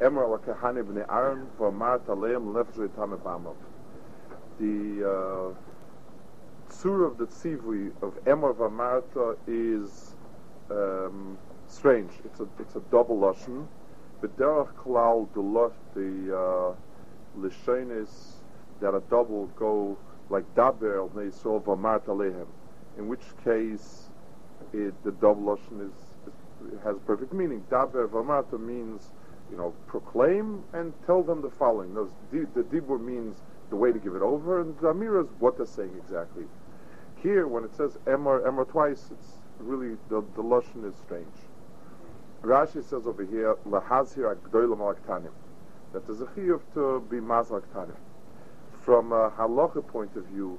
with Emor la Kahane b'nei Aaron v'amar taleim lefzoi tamebamav. The uh, of the tzivui of Emor v'amarta is um, strange. It's a it's a double lashon. B'derach klal the uh, lishonis that a double go like daber al bnei Yisrael v'amar taleim in which case it, the double lashon is, is, has perfect meaning. Daber v'amata means, you know, proclaim and tell them the following. Those, the, dibur means the way to give it over, and the amira is what they're saying exactly. Here, when it says emor, emor twice, it's really, the, the lashon is strange. Rashi says over here, lahazir agdoilam alaktanim, that there's a chiyuv to be mazal aktanim. From a halacha point of view,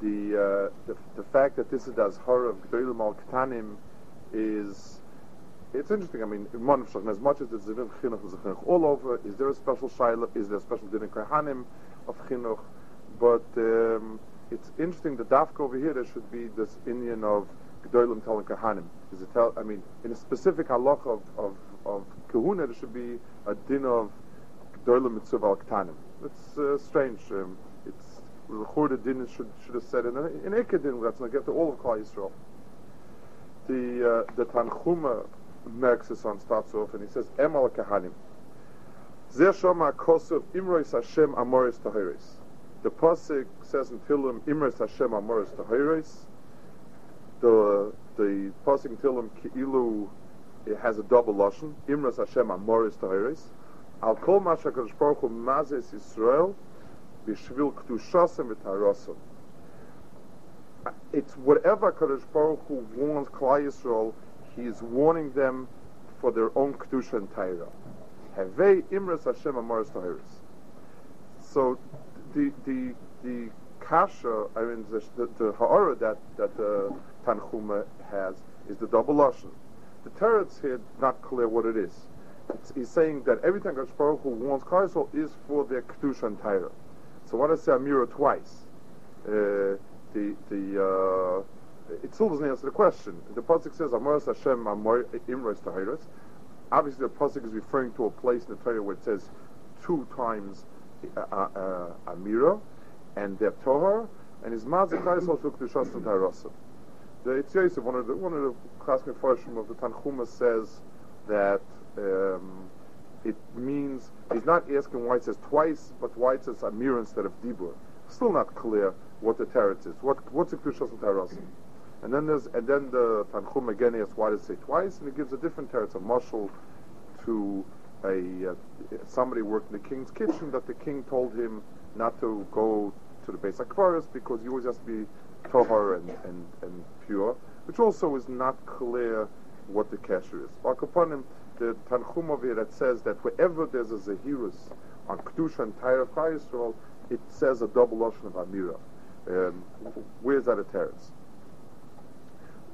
the, uh, the the fact that this is the Azhar of Gdoilim al Ktanim is it's interesting. I mean, as much as there's a chinuch, a chinuch all over. Is there a special shaila? Is there a special din kahanim of chinuch? But um, it's interesting. The dafka over here there should be this Indian of Gdoilim telling kahanim. Is it tell? I mean, in a specific halach of of, of kahuna, there should be a din of Gdoilim mitzvah al. It's uh, strange. Um, it's Chorda din should should have said in in Ekadin that's not get to all of Klal Yisrael. The uh, the Tanchuma merks this on starts off and he says Emal Kahanim. Zer Shoma Kosov Imrois Hashem Amoris Tahiris. The pasuk says in Tillim Imrois Hashem Amoris Tahiris. The the pasuk in Tillim Keilu it has a double lashon Imrois Hashem Amoris Tahiris. Al Kol Mashakadosh Baruch Hu Mazes Yisrael b'shvil k'tushasem v'tarosem. It's whatever Kadosh Baruch Hu warns Klal Yisrael, He is warning them for their own kedusha and Torah. Havei imres Hashem amoris. So the the the kasha, I mean the the, the ha'ara that that the Tanchuma has is the double lashon. The teretz here not clear what it is. It's, he's saying that everything Kadosh Baruch Hu warns Klal Yisrael is for their kedusha and Torah. So why does say Amira twice? Uh, the the uh, it still doesn't answer the question. The pasuk says Amoras Hashem Amor Imros Tahiris. Obviously, the pasuk is referring to a place in the Torah where it says two times uh, uh, Amira, and they're Tohar, and his Mazikais also Shas and Tahirasim. The Yosef, one of the one of the classic version of the Tanchuma says that. Um, it means he's not asking why it says twice, but why it says Amir instead of Dibur. Still not clear what the teretz is. What what's the Kedushas and? And then there's and then the Tanchum again asks why does it say twice, and it gives a different teretz, a marshal to a uh, somebody worked in the king's kitchen that the king told him not to go to the base Akvaris because you always have to be tohar and, and, and pure, which also is not clear what the kasher is. Akapanim, the Tanchum over here that says that wherever there's a Zahirus on Kedusha and Tyre of it says a double lashon of Amira. Um, where's that a teretz?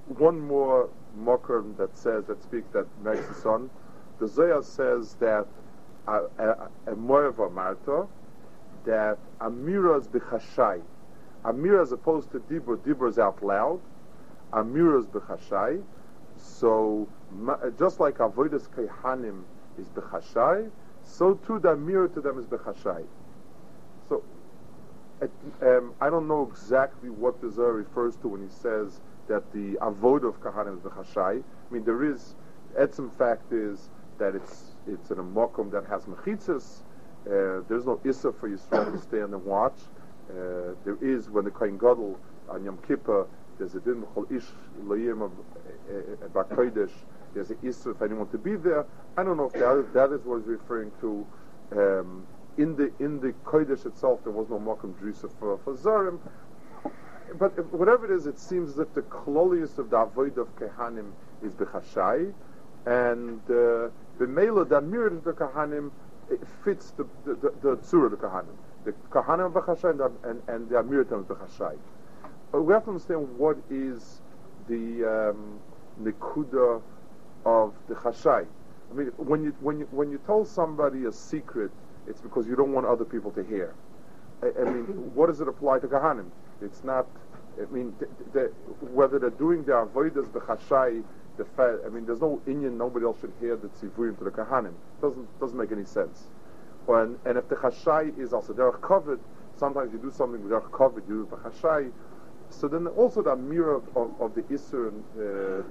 One more mocker that says that speaks that makes the son. The Zohar says that uh, uh, uh, a, a, a Moev Marta that Amira is b'chashai. Amira as opposed to Dibur, Dibur is out loud. Amira is b'chashai. So just like avodas kaihanim is bechashai, so too the mirror to them is bechashai. So um, I don't know exactly what the Zohar refers to when he says that the avod of kahanim is bechashai. I mean, there is, etzim fact is that it's it's in a mokum that has mechitzas. Uh, there's no issa for Yisrael to stand and watch. Uh, there is when the Kohen Gadol on Yom Kippur, there's a din chol ish loyim of Bakodesh, there's an Isra if anyone to be there. I don't know if that, that is what he's referring to. Um, in the in the Kodesh itself, there was no Mokum Drisa for, for Zarim. But whatever it is, it seems if the klolius of the avoid of kehanim is bechashai, and uh, the mela the mirror of the kehanim fits the the tzura of the kehanim. The kehanim of bechashai and and, and the amir of bechashai. But we have to understand what is the um, of the chashai. I mean, when you when you when you tell somebody a secret, it's because you don't want other people to hear. I, I mean, what does it apply to kahanim? It's not. I mean, th- th- whether they're doing their avodas b'chashai, the fa- I mean, there's no Indian. Nobody else should hear the tzivurim to the kahanim. Doesn't doesn't make any sense. When, and if the chashai is also derech covered, sometimes you do something with derech covered, you do b'chashai. So then also the mirror of, of, the Isser uh,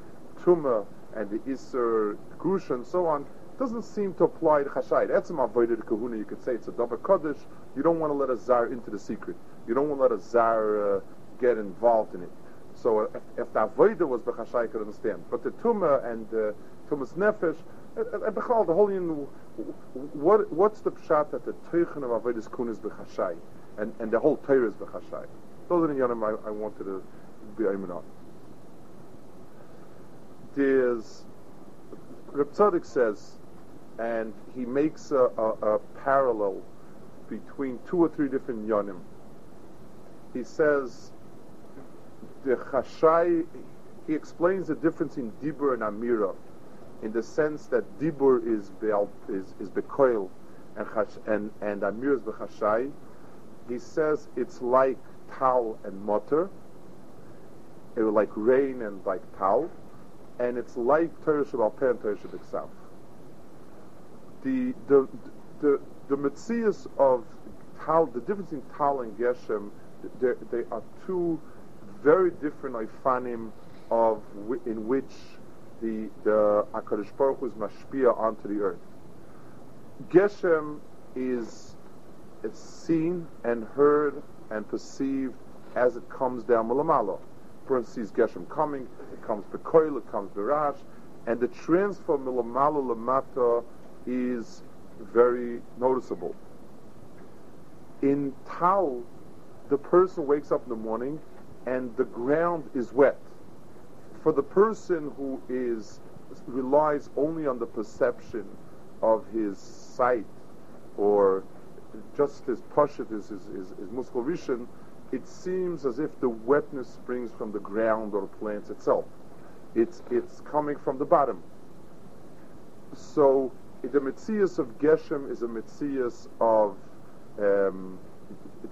Tuma and the isur Grusha and so on doesn't seem to apply to Chashai. That's some avoided kahuna. You could say it's a double kaddish. You don't want to let a zar into the secret. You don't want to let a zar uh, get involved in it. So uh, if, if the avodah was b'chashai, I could understand. But the tuma and uh, tumas nefesh, and b'chal, the whole yin, what what's the pshat that the teichen of avodas kun is b'chashai, and and the whole Torah is b'chashai. Those are the yanim I, I wanted to be aimed on. There's Reb says, and he makes a, a, a parallel between two or three different yonim. He says the chashai. He explains the difference in dibur and amira, in the sense that dibur is be'al, is is bekoil, and chash, and and amira is bechashai. He says it's like tal and it was eh, like rain and like tal, and it's like Torah Shabbat Peh and Torah. The the the the mitzias of tal, the difference in tal and geshem, they they are two very different ifanim of in which the the Hakadosh Baruch Hu is mashpia onto the earth. Geshem is it's seen and heard and perceived as it comes down Mulamalo. Person sees Geshem coming, it comes Bekoil, it comes Berash, and the transfer Mulamalo Lamata is very noticeable. In Tal, the person wakes up in the morning and the ground is wet. For the person who is relies only on the perception of his sight or just his pashit, his, his, his, his muscle vision, it seems as if the wetness springs from the ground or plants itself. It's, it's coming from the bottom. So the mitzias of Geshem is a mitzias of um,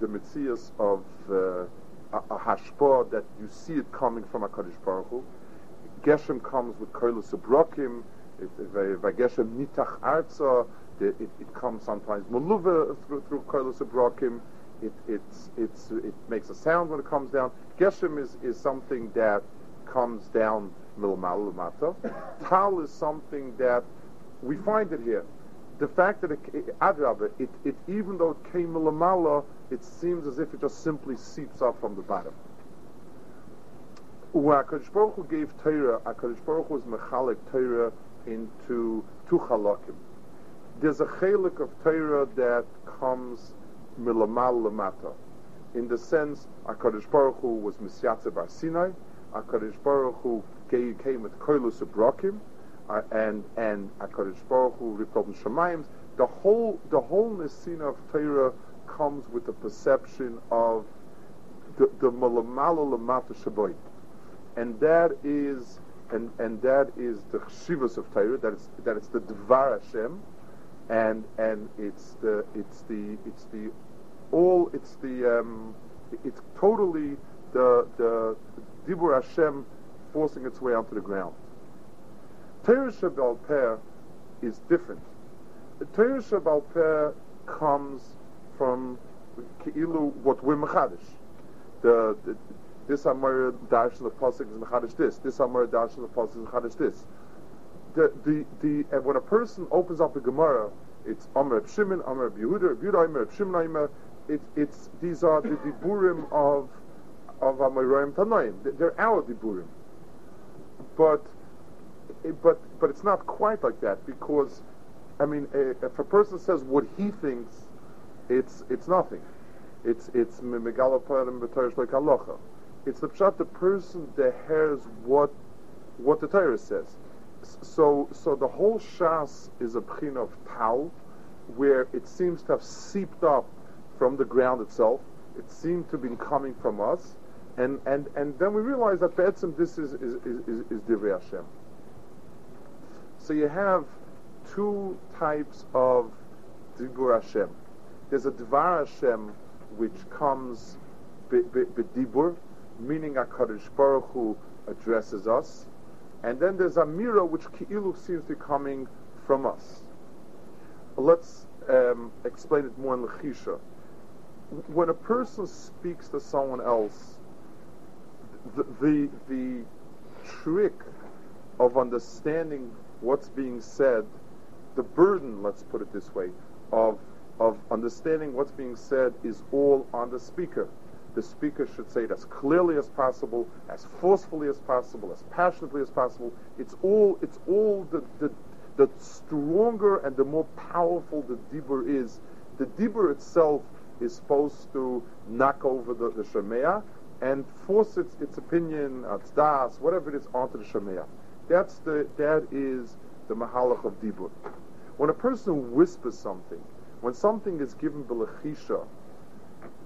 the mitzias of uh, a, a hashpah that you see it coming from a Kaddish Baruch Hu. Geshem comes with koilus abrokim, by Geshem nitach arza, it, it comes sometimes muluva through, through koilus abrokim, it, it's, it's, it makes a sound when it comes down. Geshem is, is something that comes down milmal lamata. Tal is something that we find it here. The fact that it, adrabah, it, it, even though it came milamala, it seems as if it just simply seeps up from the bottom. When HaKadosh Baruch Hu gave Torah, HaKadosh Baruch Hu was mechalik Torah into two chalakim. There's a chalik of Torah that comes milamal lamata. In the sense, HaKadosh Baruch Hu was Misyatze Bar Sinai, HaKadosh Baruch Hu came with koilus abrakim, uh, and and HaKadosh Baruch Hu ripped Shemayim. The whole the whole Nesina of Torah comes with the perception of the the malamala lamata shaboy, and that is and and that is the chshivas of Torah. That it's that it's the Dvar Hashem, and and it's the it's the it's the all it's the um, it's totally the the Dibur Hashem forcing its way onto the ground. Torah Shabbal is different. The Torah Shabbal comes from Keilu what we're Mechadish. The, the this Amar Dash the Pasuk is Mechadish this. This Amar Dash the Pasuk is Mechadish this. The the the and when a person opens up a Gemara, it's Amar Reb Shimon, Amar Reb Yehuda, Yehuda Reb Shimon Amar. It, it's these are the diburim of of Amoraim Tanoim. They're our diburim, but but but it's not quite like that because, I mean, eh, if a person says what he thinks, it's it's nothing. It's it's megalaparim b'torish like halacha. It's the pshat the person that hears what what the Torah says. So so the whole shas is a pchin of tal, where it seems to have seeped up from the ground itself. It seemed to be coming from us, and and and then we realize that Be'etzim this is is is, is, is Divrei Hashem. So you have two types of Dibur Hashem. There's a Dvar Hashem which comes b'dibur, meaning HaKadosh Baruch Hu addresses us, and then there's Amira which Ki'ilu seems to be coming from us. Let's um, explain it more in Lechisha. When a person speaks to someone else, the, the, the trick of understanding what's being said, the burden, let's put it this way, of of understanding what's being said is all on the speaker. The speaker should say it as clearly as possible, as forcefully as possible, as passionately as possible. It's all it's all the the, the stronger and the more powerful the dibur is. The dibur itself is supposed to knock over the, the shemea and force its, its opinion, its das, whatever it is, onto the shemea. That's the that is the mahalach of dibur. When a person whispers something, when something is given b'lechisha,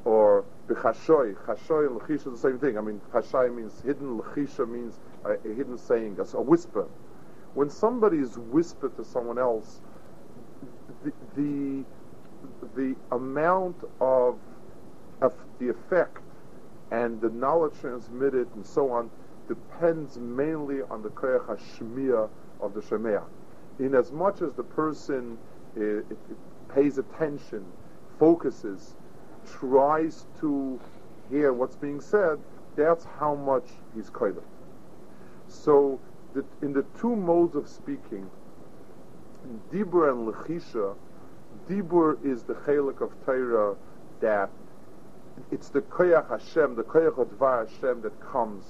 or b'chashoy, chashoy and lechisha is the same thing. I mean, chashoy means hidden, lechisha means a, a hidden saying, a, a, whisper. When somebody is whispered to someone else, the, the, the amount of, of the effect and the knowledge transmitted and so on depends mainly on the koyach hashmiya of the shemeah in as much as the person uh, it, it pays attention, focuses, tries to hear what's being said, that's how much he's koilim. So, the, in the two modes of speaking, Dibur and Lechisha, Dibur is the chelik of Torah that it's the koyach Hashem, the koyach of Dvar Hashem that comes,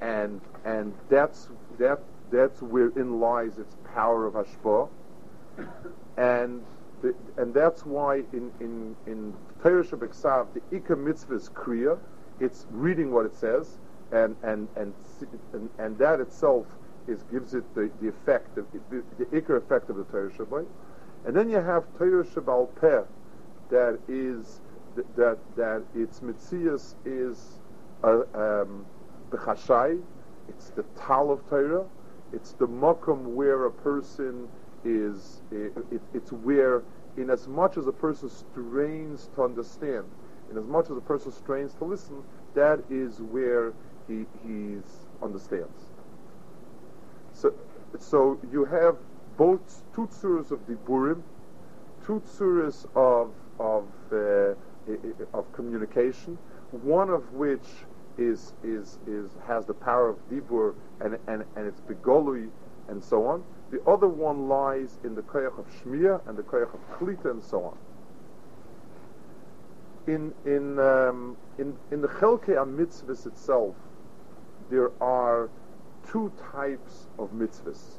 and and that's that that's wherein lies its power of hashpah, and the, and that's why in in in Torah Shabbat the Ikka mitzvah is kriya, it's reading what it says, and and and and, and that itself is gives it the, the effect of the, the Ikka effect of the Torah Shabbat, and then you have Torah Shabbal Peh, that is that that its mitzias is uh, um, it's the tal of Torah, it's the makom where a person is, it, it, it's where, in as much as a person strains to understand, in as much as a person strains to listen, that is where he he's understands. So, so you have both two of diburim, two tzuras of of uh, of communication, one of which is is is has the power of dibur and and and it's begolui and so on. The other one lies in the koyach of shmir and the koyach of klita and so on. In in um, in in the chelke mitzvahs itself, there are two types of mitzvahs.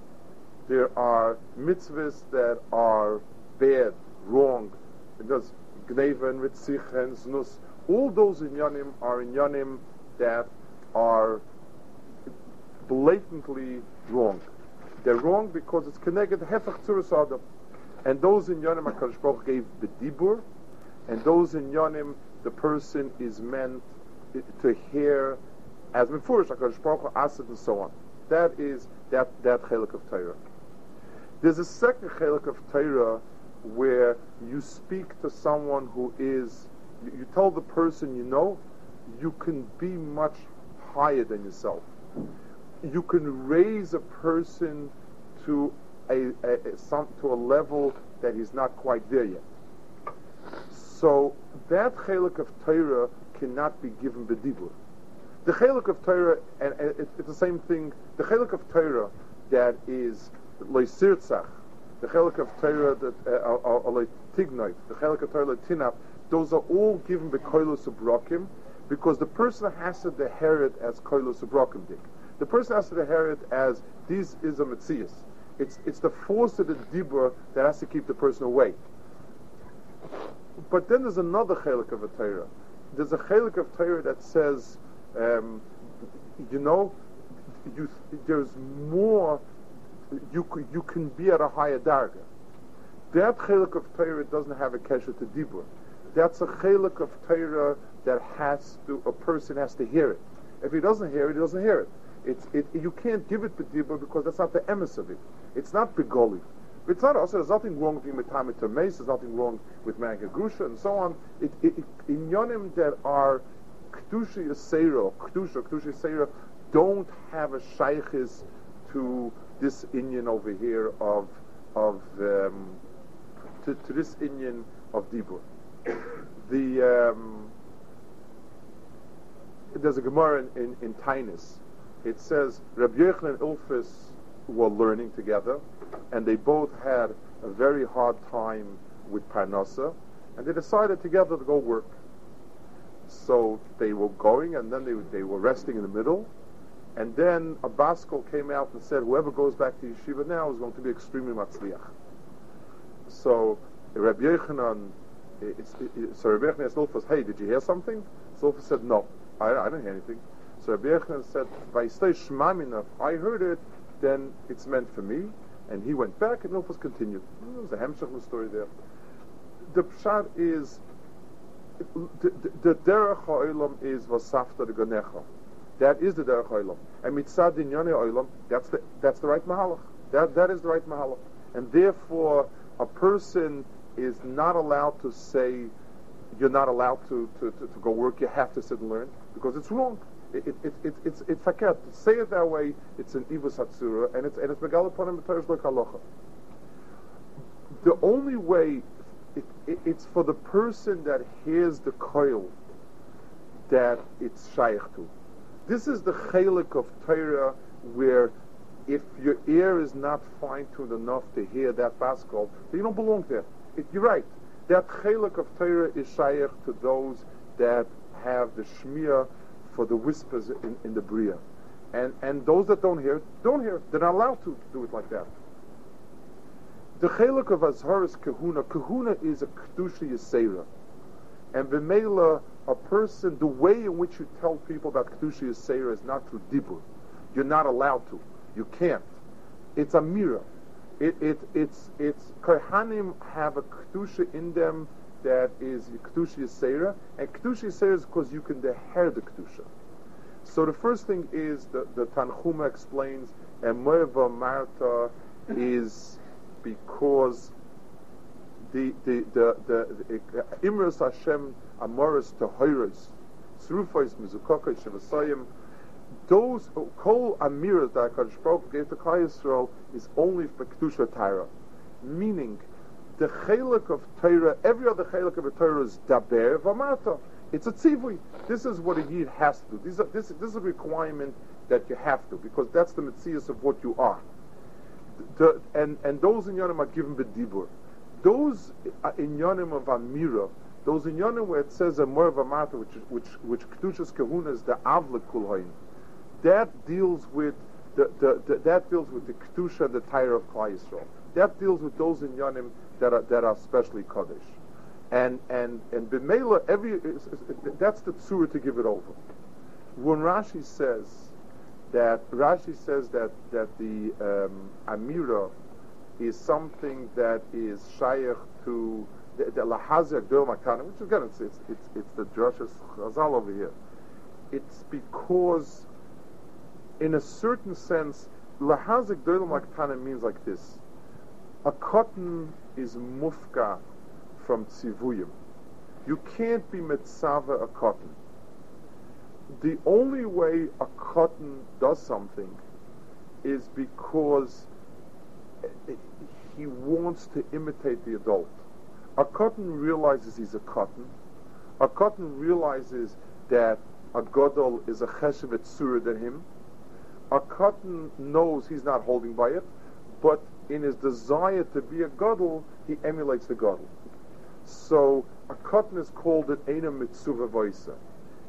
There are mitzvahs that are bad, wrong, because gneva and ritzich and znus. All those inyanim are inyanim that are blatantly wrong. They're wrong because it's connected hefach tzuras adam. And those in Yonim HaKadosh Baruch gave the dibur, and those in Yonim the person is meant to hear as mefurish HaKadosh Baruch Asad and so on. That is that that chelik of Torah. There's a second chelik of Torah where you speak to someone who is you, you tell the person you know you can be much higher than yourself. You can raise a person to a, a, a some, to a level that he's not quite there yet. So that chelik of Torah cannot be given bedibur. The chelik of Torah, and, and it, it's the same thing. The chelik of Torah that is loisirtzach, the chelik of Torah that uh, tignoit, the chelik of Torah tinap, those are all given bekoilos ubrokim, because the person has to inherit as koilos ubrokim The person has to inherit as this is a mitzias. It's it's the force of the dibur that has to keep the person away. But then there's another chelik of a Torah. There's a chelik of Torah that says Um, you know, you, there's more. You you can be at a higher darga. That chelik of Torah doesn't have a kesher to dibur. That's a chelik of Torah that has to a person has to hear it. If he doesn't hear it, he doesn't hear it. It's it. You can't give it to dibur because that's not the emes of it. It's not begoli. It's not also. There's nothing wrong with Yimatamit Termes. There's nothing wrong with Grusha and so on. It, it, it, in yonim that are Kedusha Yisera, Kedusha, Kedusha Yisera, don't have a shaykhis to this Indian over here of of um, to, to, this Indian of Dibur. The um, there's a Gemara in, in, in. It says Rabbi Yochanan and Ilfis were learning together, and they both had a very hard time with Parnasa, and they decided together to go work. So they were going, and then they, they were resting in the middle, and then a Baskel came out and said, whoever goes back to yeshiva now is going to be extremely matzliach. So Rabbi it, so Rabbi Yochanan asked Ulfas, hey, did you hear something? So Ulfas said, no, I, I didn't hear anything. So Rabbi Yochanan said, enough, I heard it, then it's meant for me. And he went back, and Ulfas continued. There's a Hemshech story there. The pshat is, the derech ha'olam is vasafta de ganecha. That is the derech ha'olam. And mitzad dinyane ha'olam, that's the, that's the right mahalach. That, that is the right mahalach. And therefore, a person is not allowed to say, you're not allowed to, to, to, to go work, you have to sit and learn, because it's wrong. It, it, it, it, it's it's faket. To say it that way, it's an ivus hatsura, and it's and it's megalaponim b'torish halacha. The only way, it, it, it's for the person that hears the coil that it's shaykh to. This is the chalik of Torah where if your ear is not fine-tuned enough to hear that baskol, you don't belong there. It, you're right. That chalik of Torah is shaykh to those that have the shmir for the whispers in, in the bria. And, and those that don't hear don't hear. They're not allowed to do it like that. The chalik of Azhar is kahuna. Kahuna is a kedusha yisera. And b'meila, a person, the way in which you tell people about kedusha yisera is not through dibur. You're not allowed to. You can't. It's a mirror. It, it, it's, it's, Kohanim have a kedusha in them that is Kedusha Yisera, and Kedusha Yisera is because you can deher the Kedusha. So the first thing is the, the Tanchuma explains, and Moeva Marta is because the the the, the, Imras Hashem Amoris Tehoros, Tzrufos Mizukokos Shevasayim, those Kol Amiras that Baruch gave to Klal is only for Kedusha Tyra, meaning the chelik of Torah, every other chelik of a Torah is daber v'amata. It's a tzivui. This is what a yid has to do. This, is, this, is a requirement that you have to, because that's the mitzias of what you are. The, and, and those in Yonim are given b'dibur. Those uh, in Yonim of Amira, those in Yonim where it says a more v'amata, which which which kedushas kahuna is the avla kulhain, that deals with the, the, the, that deals with the kedusha, the tire of Klal Yisrael. That deals with those in Yonim that are that are specially kaddish, and and and b'meila every that's the tzura to give it over. When Rashi says that Rashi says that that the um, amira is something that is shaykh to the, lahazir makana, which again it's it's it's, it's the drashas chazal over here. It's because, in a certain sense, lahazik makana means like this a cotton is mufka from tzivuyim. You can't be mitzava a cotton. The only way a cotton does something is because he wants to imitate the adult. A cotton realizes he's a cotton. A cotton realizes that a godol is a cheshevet surah than him. A cotton knows he's not holding by it, but in his desire to be a gadol, he emulates the gadol. So a cotton is called an Eina Voisa.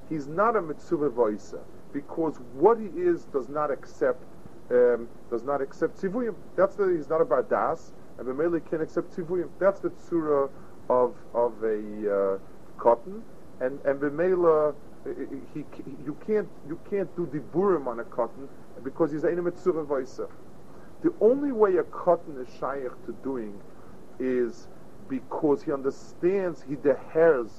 He's not a Mitzuva Voisa because what he is does not accept um, does not accept tzivuyim. That's the he's not a bardas, and the mele can accept tzivuyim. That's the tzura of of a uh, cotton, and and the mele he, you can't you can't do the burim on a cotton because he's a mitzvah. The only way a cotton is shaykh to doing is because he understands he dehers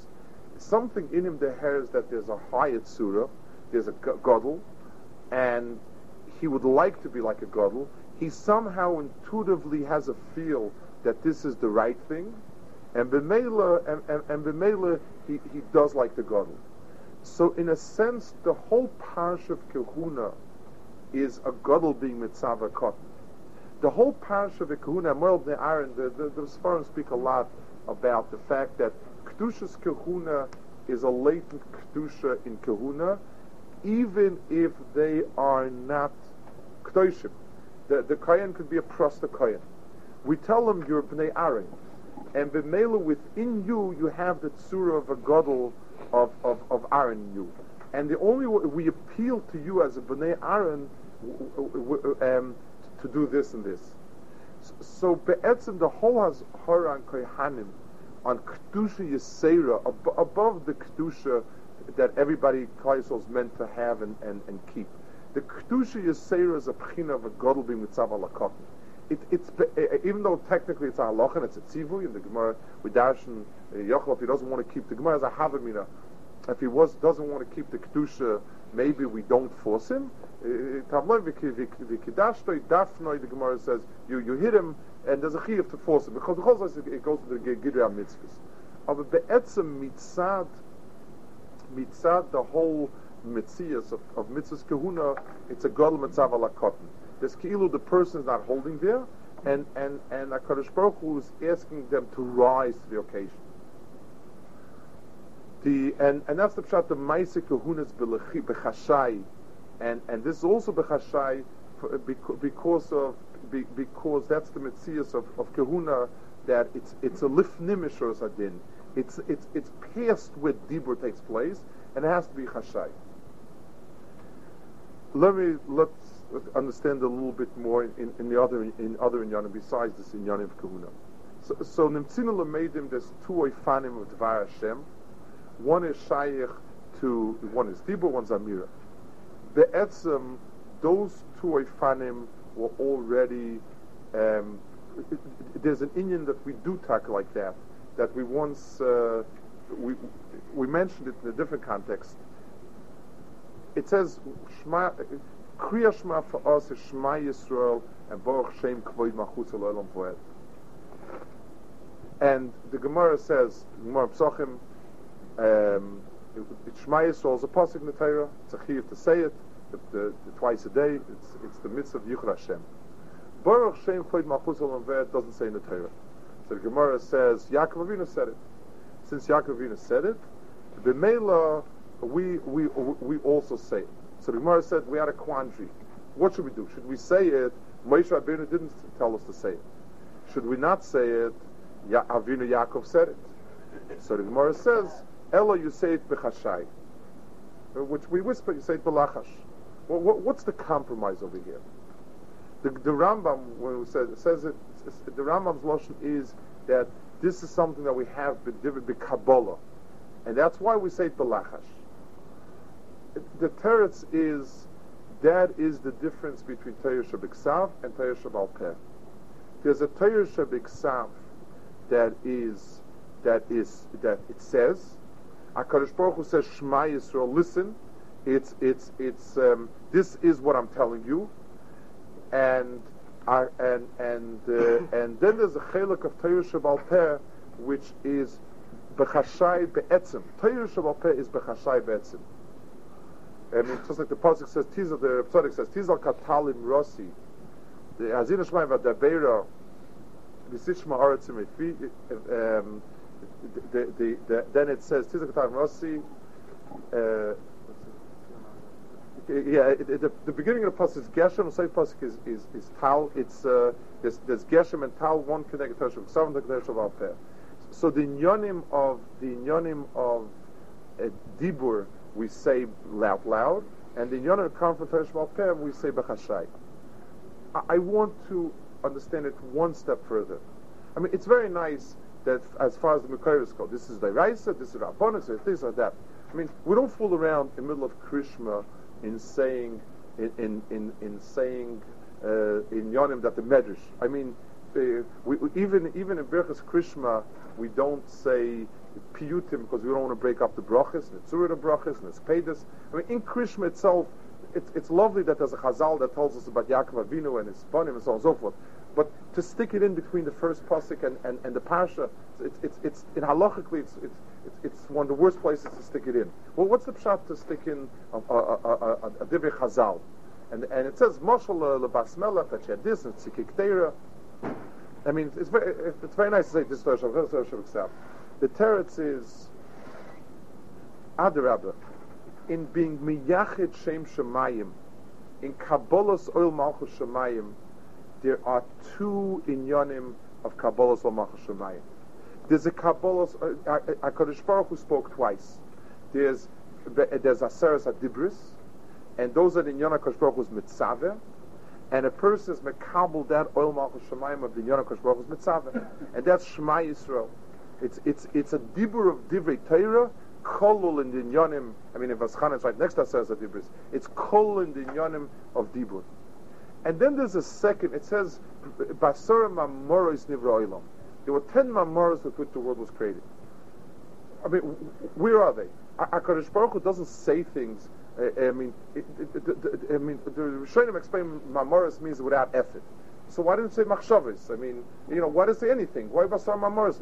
something in him dehers that there's a higher surah, there's a godel, and he would like to be like a godel. He somehow intuitively has a feel that this is the right thing, and b'meila and, and, and b'meila he, he does like the godel. So in a sense, the whole parish of Kahuna is a godel being mitzvah cotton. The whole parish of Kahuna, Merl the Aaron, the, the, the Sfarim speak a lot about the fact that Kedushas Kahuna is a latent Kedusha in Kahuna, even if they are not Kedoshim. The, the Kayan could be a Prosta Kayan. We tell them you're Bnei Aaron. And B'mela within you, you have the Tzura of a Godel of, of, of Aaron in you. And the only way we appeal to you as a Bnei Aaron um, to do this and this. So, Be'etzim, the whole has Haran Kohanim on Kedusha Yisera, ab- above the Kedusha that everybody Klaisel is meant to have and, and, and keep. The Kedusha Yisera is a pchina of a Godel being mitzav alakotin. It, it's even though technically it's a halacha and it's a tzivu in the Gemara we darshan uh, Yochel if he doesn't want to keep the Gemara as a havamina if he was doesn't want to keep the kedusha maybe we don't force him uh, the Gemara says you you hit him and there's a chiyuv to force him because it goes to the Gidra mitzvahs. Aber be'etzem mitzad, mitzad the whole mitzias of, of mitzvahs kahuna, it's a gadol mitzav ala cotton. There's ki'ilu, the person is not holding there, and, and, and HaKadosh Baruch Hu is asking them to rise to the occasion. The, and, and that's the pshat, the maise kahunas b'chashai, and, and this is also b'chashai because of because that's the mitzias of, of kahuna that it's it's a lifnimish or sadin. It's it's it's past where dibur takes place, and it has to be chashai. Let me let's understand a little bit more in, in, the other in other inyanim besides this inyanim of kahuna. So, so nimtzina lemeidim there's two oifanim of dvar Hashem. One is shayich to one is dibur, one's amira. Be'etzem, those two oifanim were already um, there's an Indian that we do talk like that that we once uh, we we mentioned it in a different context. It says Shema Kriya Shema for us is Shema Yisrael and Baruch Shem Kvoid Machutz Elolam Poet. And the Gemara says Gemara Psochim um, Shema Yisrael is a pasuk in the Torah. It's a chiyuv to say it the, the, the twice a day. It's, it's the mitzvah of Yichud Hashem. Baruch Shem Chod Malchus Olam doesn't say in the Torah. So the Gemara says Yaakov Avinu said it. Since Yaakov Avinu said it, the Mela we we we also say it. So the Gemara said we had a quandary. What should we do? Should we say it? Moshe Rabbeinu didn't tell us to say it. Should we not say it? Ya- Avinu Yaakov said it. So the Gemara says, Ella, you say it b'chashai, uh, which we whisper, you say it what, what's the compromise over here? The, the Rambam, when says, it says it, the Rambam's lotion is that this is something that we have the Kabbalah, and that's why we say it, belachash. The teretz is that is the difference between Torah Shabiksav and Torah Shabal There's a Torah Shabiksav that is that is that it says, Hakadosh Baruch Hu says Shema Yisrael, listen, it's it's it's um, this is what I'm telling you, and uh, and and uh, and then there's a chelik of Torah Shabal Peh, which is bechashai be'etzim. Torah Shabal Peh is bechashai be'etzim. I mean, just like the pasuk says, Tizal, the Psodik says, Tizal katalim rossi, the Hazina Shemaim v'dabeira, v'sishma haratzim um, the, the, the, then it says, Tizal katalim rossi, uh, yeah, it, it, the, the, beginning of the pasuk is Geshem, the second pasuk is, is, is Tal. It's uh, there's, there's Geshem and Tal, one connected to Hashem, seven connected to Alpeh. So the inyonim of the inyonim of uh, Dibur we say loud, loud, and the inyonim of confrontation Alpeh we say Bechashai. I want to understand it one step further. I mean, it's very nice that as far as the is called, this is the Raisa, this is Rabbanah, this is that. I mean, we don't fool around in the middle of Krishma in saying, in, in, in, in saying, uh, in Yonim that the Medrash. I mean, uh, we, even, even in Berchas Krishma, we don't say piyutim because we don't want to break up the brachas, the tzura brachas, spedus. I mean, in Krishma itself, it's, it's lovely that there's a chazal that tells us about Yaakov Avinu and his bonim and so on and so forth. But to stick it in between the first pasuk and, and, and the parsha, it's, it's, it's in halachically, it's, it's, it's, one of the worst places to stick it in. Well, what's the pshat to stick in a, a, a, a, divrei chazal? And, and it says, Moshel that she had this, I mean, it's very, it's very nice to say this Shabbat. The teretz is Adarabah in being miyachid shem shemayim in Kabbalah's oil malchus shemayim there are two inyanim of Kabbalah's malchus shemayim. There's a Kabbalah's uh, Hakadosh Baruch who spoke twice. There's there's Aseres Adibris, and those are the inyan Hakadosh Baruch Hu's mitzaveh and a person is mekabel that oil malchus shemayim of the Yonah Kosh Baruch mitzvah, and that's Shema Yisrael. It's it's it's a dibur of divrei Torah, kolul in the Yonim. I mean, if Vaschan is right next to us says a dibur, it's kolul in the Yonim of dibur. And then there's a second. It says basara mamoros nivra olam. There were ten mamoros with which the world was created. I mean, where are they? Akadosh Baruch Hu doesn't say things eh, eh, I mean, it, it, it, I mean, the Rishonim explain Mamoris means without effort. So why didn't say machshavas? I mean, you know, why it say anything? Why basar mamoris?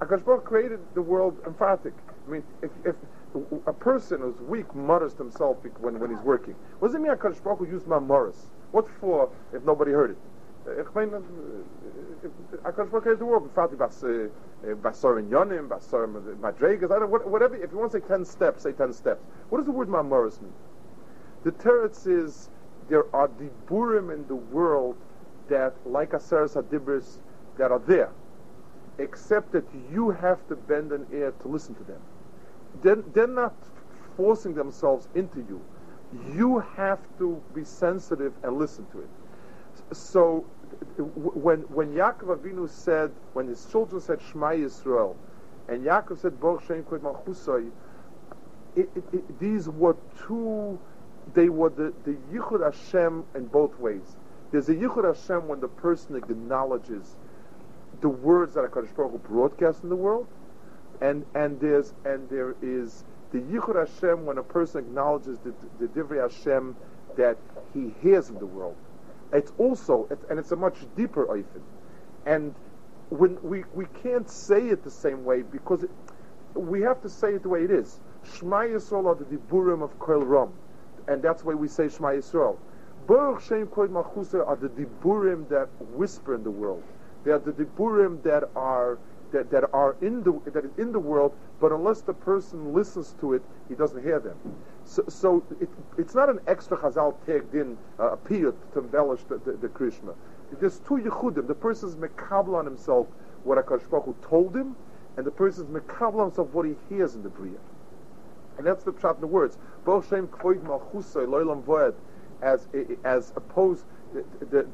Akash Baruch created the world emphatic. I mean, if, if a person who's weak mutters to himself when, when he's working, what does it mean Akash Baruch used mamoris? What for if nobody heard it? Eh, ich meine, eh, eh, Akash Baruch created the world emphatic Basar in Yonim, Basar Madregas, whatever. If you want to say ten steps, say ten steps. What does the word Mamoris mean? The teretz is there are diburim in the world that, like Aseres Hadibris, that are there, except that you have to bend an ear to listen to them. They're, they're not forcing themselves into you. You have to be sensitive and listen to it. So when when Yaakov Avinu said, when his children said Shema Yisrael, and Yaakov said Baruch Shem Kvod these were two, they were the, the Yichud Hashem in both ways. There's a Yichud Hashem when the person acknowledges the words that HaKadosh Baruch Hu broadcasts in the world, and, and, there's, and there is the Yichud Hashem when a person acknowledges the, the Divrei Hashem that he hears in the world. It's also, and it's a much deeper oifin. And when we, we can't say it the same way because it, we have to say it the way it is. Shema Yisrael the diburim of Koil Ram. And that's why we say Shema Yisrael. Baruch Shem Malchusa are the diburim that whisper in the world. They are the diburim that are that, that are in the that is in the world, but unless the person listens to it, he doesn't hear them. So, so it, it's not an extra chazal tagged in uh, a piyut to embellish the, the, the Krishma. There's two yichudim. The person's mekabel on himself what Akash told him, and the person's mekabel on himself what he hears in the bria. And that's the pshat in the words. Shem kvoid malchusay loylam voed, as as opposed the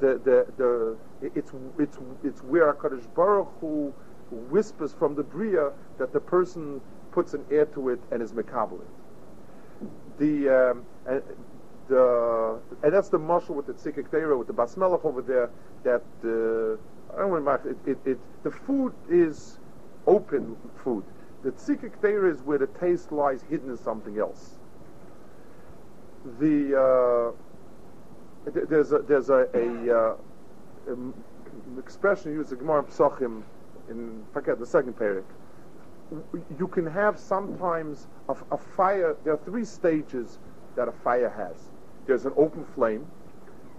the, the the, it's it's it's where Hakadosh Baruch Hu whispers from the bria that the person puts an ear to it and is mekabel The um, and, the and that's the muscle with the tzikik with the basmelach over there. That uh, I don't to it, it, it, the food is open food. The tzikik is where the taste lies hidden in something else. The uh, there's a there's a, a, uh, a expression used in Gemara Psachim in forget the second parak. You can have sometimes a, a, fire. There are three stages that a fire has. There's an open flame,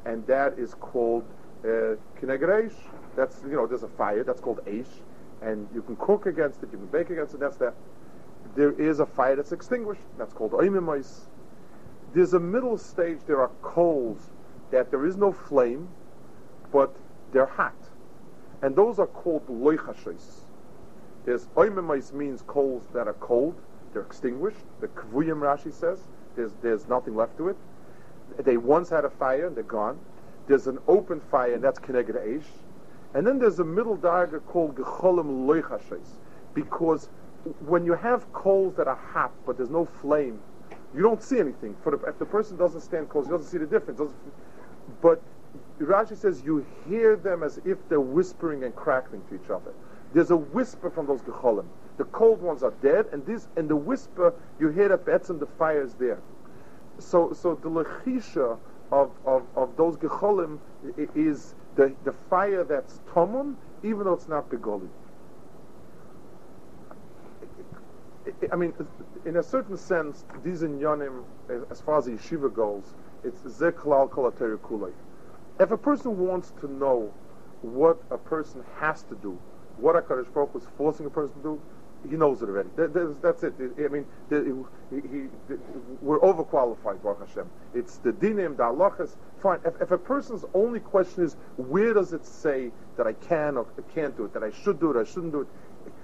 and that is called uh, That's you know there's a fire that's called eish, and you can cook against it, you can bake against it. That's that. There is a fire that's extinguished. That's called oimimais. There's a middle stage. There are coals that there is no flame, but they're hot and those are called loichashos. There's oimemais means coals that are cold, they're extinguished. The kvuyim Rashi says there's there's nothing left to it. They once had a fire and they're gone. There's an open fire and that's keneged eish. And then there's a middle darga called gecholim loichashos, because when you have coals that are hot but there's no flame, you don't see anything. For the, if the person doesn't stand close, he doesn't see the difference. But Rashi says you hear them as if they're whispering and crackling to each other. There's a whisper from those gecholim. The cold ones are dead, and this and the whisper you hear that betzim the fire is there. So so the lechisha of, of, of those gecholim is the, the fire that's tomun, even though it's not begoli. I mean, in a certain sense, these inyanim, as far as the yeshiva goes, it's zeklal kolater kulay. If a person wants to know what a person has to do, what HaKadosh Baruch Hu is forcing a person to do, he knows it already. that's it. I mean, he, he, we're overqualified, Baruch Hashem. It's the dinim, the halachas. Fine. If, if, a person's only question is, where does it say that I can or can't do it, that I should do it, I shouldn't do it,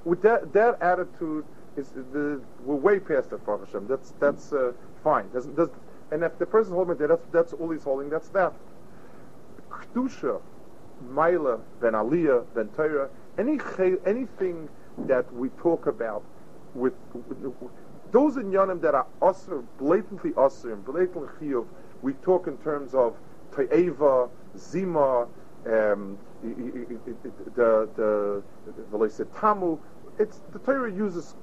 with that, that attitude, is the, we're way past that, Baruch Hashem. That's, that's uh, fine. And if the person's holding it, that's, that's all he's holding, that's that. Kedusha, Maila, Ben Aliyah, Ben Torah, any, anything that we talk about with, with those inyanim that are usr, blatantly usr and blatantly chiyuv, we talk in terms of ta'eva, zima, um, the the the tamu. It's the Torah uses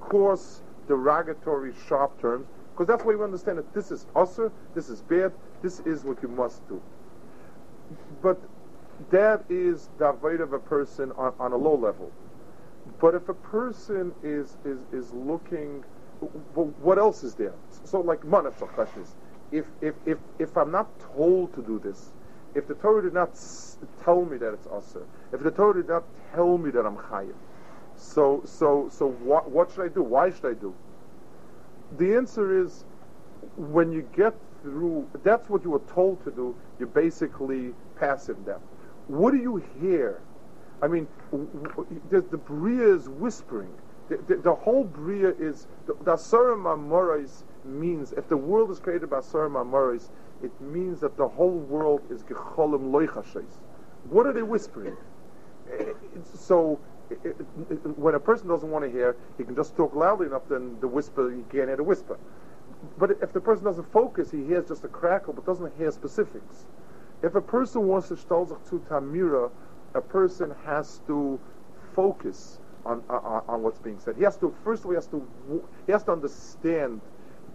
coarse, derogatory, sharp terms because that's why we understand that this is usr, this is bad, this is what you must do. But that is the avodah of a person on, on a low level. But if a person is is is looking, what else is there? So, like manafshal questions. If if if if I'm not told to do this, if the Torah did not tell me that it's aser, if the Torah did not tell me that I'm chayiv, so so so what what should I do? Why should I do? The answer is when you get through. That's what you were told to do. You're basically passive then. What do you hear I mean, the, the Bria is whispering. The, the, the, whole Bria is, the, the Mamorais means, if the world is created by Asara Mamorais, it means that the whole world is Gecholim Loichashes. What are they whispering? Eh, eh, so, eh, when a person doesn't want to hear, he can just talk loudly enough, then the whisper, he can't hear the whisper. But if the person doesn't focus, he hears just a crackle, but doesn't hear specifics. If a person wants to stalzach to tamira, a person has to focus on, on, on what's being said. He has to first of all he has to he has to understand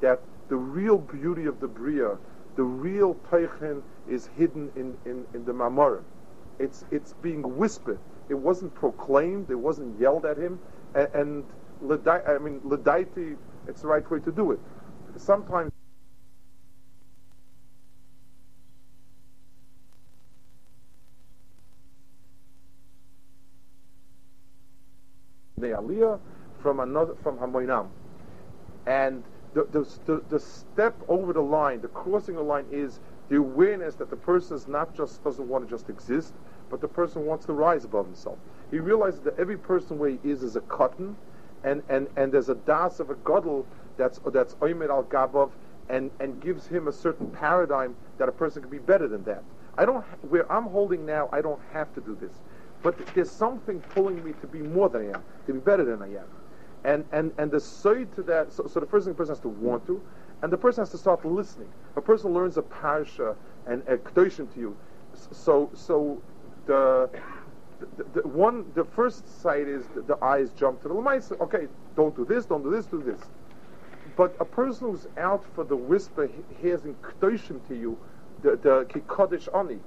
that the real beauty of the bria, the real teichen, is hidden in, in, in the mamorim. It's it's being whispered. It wasn't proclaimed. It wasn't yelled at him. And, and I mean ledaiti, it's the right way to do it. Sometimes. The aliyah from another from Hamoinam. And the, the, the, step over the line, the crossing the line is the awareness that the person is not just doesn't want to just exist, but the person wants to rise above himself. He realizes that every person where he is is a katan, and, and, and there's a das of a gadol that's that's oimed al gabov, and, and gives him a certain paradigm that a person can be better than that. I don't where I'm holding now. I don't have to do this. But there's something pulling me to be more than I am, to be better than I am. And, and, and the side to that, so, so the first thing the person has to want to, and the person has to start listening. A person learns a parsha and a kedoshim tihyu. So, so the, the, the, one, the first sight is the, the eyes jump to the lemaisa. Okay, don't do this, don't do this, do this. But a person who's out for the whisper hears in kedoshim tihyu, the the kikodesh ani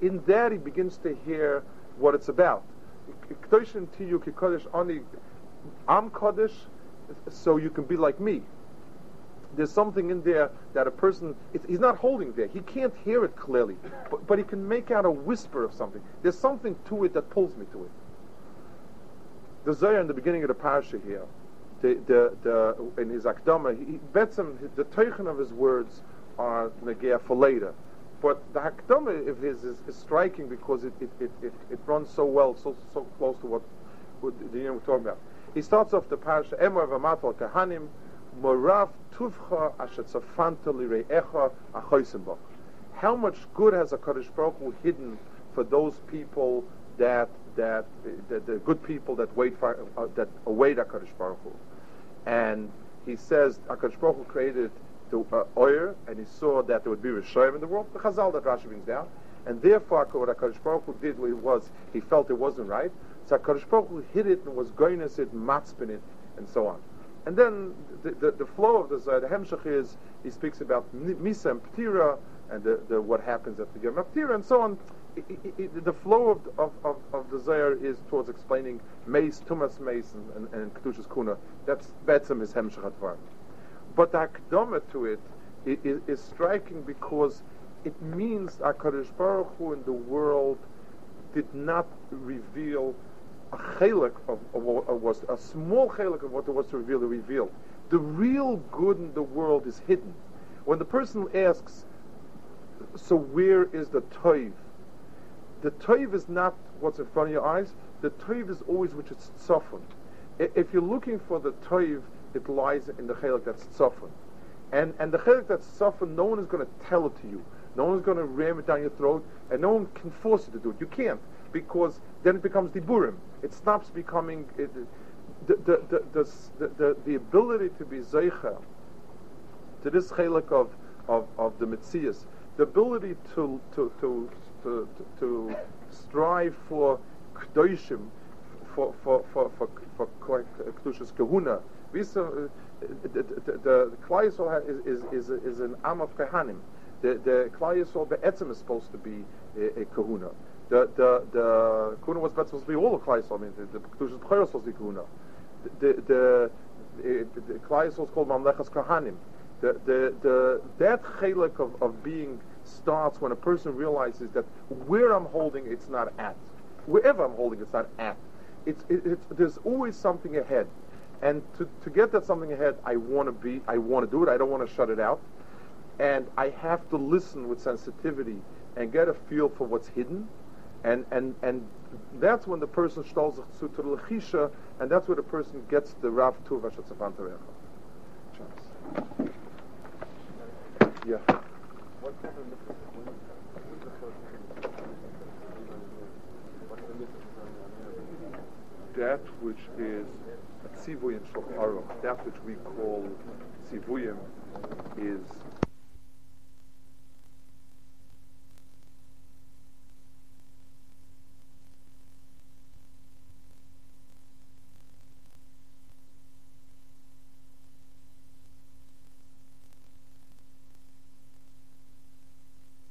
in there he begins to hear what it's about. Kedoshin to you, Kodesh I'm Kaddish, so you can be like me. There's something in there that a person, he's not holding there. He can't hear it clearly, but, but he can make out a whisper of something. There's something to it that pulls me to it. The Zohar in the beginning of the parasha here, the, the, the, in his akdama, he, bets him, the teichen of his words are negea for later. But the Hakdama is, is, striking because it, it, it, it, it runs so well, so so close to what, the we're talking about. He starts off the parasha Emor v'matal kahanim morav tuvcha asher tzafanta lire'echa How much good has HaKadosh Baruch Hu hidden for those people that that the, the good people that wait for uh, that await Hakadosh Baruch Hu, and he says Hakadosh Baruch Hu created the uh, oil, and he saw that there would be Rishayim in the world. The Chazal that Rashi brings down, and therefore what Hakadosh Baruch Hu did was he felt it wasn't right, so Hakadosh Baruch Hu hid it and was going to it, matzpin it, and so on. And then the, the, the flow of the Zohar, the is he speaks about Misa and Ptira and the, the, what happens at the Ptira and so on. It, it, it, the flow of, of, of, of, the Zohar is towards explaining Mace, Tumas Mace, and, and, and Kedushas Kuna. That's Betzim is Hemshech. But the to it is, is striking because it means HaKadosh Baruch Hu in the world did not reveal a chelik of, of, of, was a small chelik of what was to reveal. He revealed the real good in the world is hidden. When the person asks, "So where is the toiv?" The toiv is not what's in front of your eyes. The toiv is always which is tzofun. If you're looking for the toiv, it lies in the chelik that's tzofun. And and the chelik that's tzofun, no one is going to tell it to you. No one's going to ram it down your throat, and no one can force you to do it. You can't because then it becomes diburim. It stops becoming it, the, the, the, the, the, the ability to be zeicha to this chelik of, of, of the mitzias, the ability to to to to, to strive for kdoshim, for for for for for, for kedushas kahuna. Uh, the the Klal is is is is an am of kahanim. The the Klal Yisrael be'etzim is supposed to be a, a kahuna. The the the kuna was supposed to be all the Klal Yisrael. I mean, the, kedushas b'chayr was supposed to be kahuna. The the the, the Klal Yisrael is called mamlechas kahanim. The the the that chelik of, of being starts when a person realizes that where I'm holding it's not at, wherever I'm holding it's not at. It's, it, it's there's always something ahead, and to, to get that something ahead, I want to be, I want to do it. I don't want to shut it out, and I have to listen with sensitivity and get a feel for what's hidden, and and and that's when the person stalls the lechisha, and that's where the person gets the rav tuv Terecha. Yeah. That which is tzivuy in that which we call tzivuyim, is